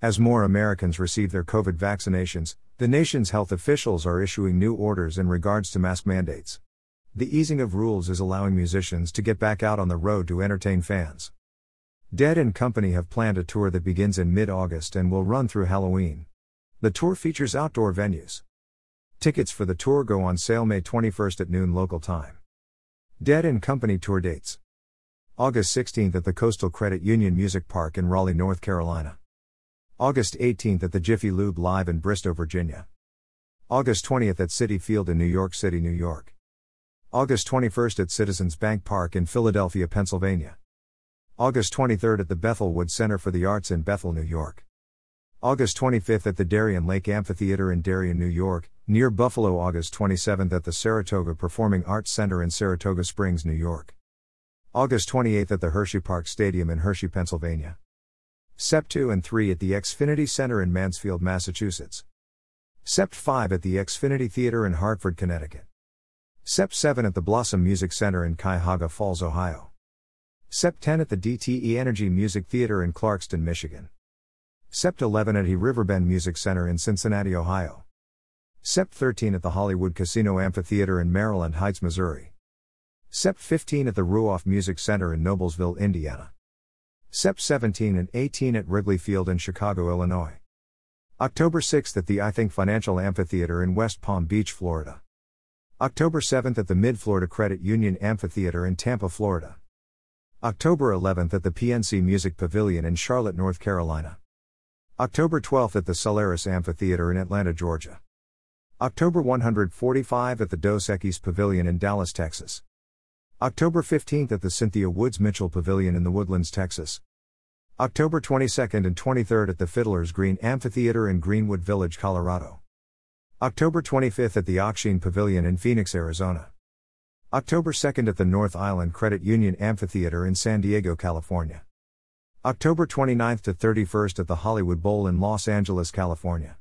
As more Americans receive their COVID vaccinations, the nation's health officials are issuing new orders in regards to mask mandates. The easing of rules is allowing musicians to get back out on the road to entertain fans. Dead and Company have planned a tour that begins in mid August and will run through Halloween. The tour features outdoor venues. Tickets for the tour go on sale May 21st at noon local time. Dead and Company tour dates August 16th at the Coastal Credit Union Music Park in Raleigh, North Carolina. August 18th at the Jiffy Lube Live in Bristow, Virginia. August 20th at Citi Field in New York City, New York. August 21st at Citizens Bank Park in Philadelphia, Pennsylvania. August 23rd at the Bethel Wood Center for the Arts in Bethel, New York. August 25th at the Darien Lake Amphitheater in Darien, New York, near Buffalo. August 27th at the Saratoga Performing Arts Center in Saratoga Springs, New York. August 28th at the Hershey Park Stadium in Hershey, Pennsylvania. Sept 2 and 3 at the Xfinity Center in Mansfield, Massachusetts. Sept 5 at the Xfinity Theater in Hartford, Connecticut. Sept 7 at the Blossom Music Center in Cuyahoga Falls, Ohio. Sept 10 at the DTE Energy Music Theater in Clarkston, Michigan. Sept 11 at He Riverbend Music Center in Cincinnati, Ohio. Sept 13 at the Hollywood Casino Amphitheater in Maryland Heights, Missouri. Sept 15 at the Ruoff Music Center in Noblesville, Indiana. Sept 17 and 18 at Wrigley Field in Chicago, Illinois. October 6 at the iThink Financial Amphitheater in West Palm Beach, Florida. October 7 at the MidFlorida Credit Union Amphitheater in Tampa, Florida. October 11 at the PNC Music Pavilion in Charlotte, North Carolina. October 12 at the Cellairis Amphitheater in Atlanta, Georgia. October 145 at the Dos Equis Pavilion in Dallas, Texas. October 15th at the Cynthia Woods Mitchell Pavilion in the Woodlands, Texas. October 22nd and 23rd at the Fiddler's Green Amphitheater in Greenwood Village, Colorado. October 25th at the Ak-Chin Pavilion in Phoenix, Arizona. October 2nd at the North Island Credit Union Amphitheater in San Diego, California. October 29th to 31st at the Hollywood Bowl in Los Angeles, California.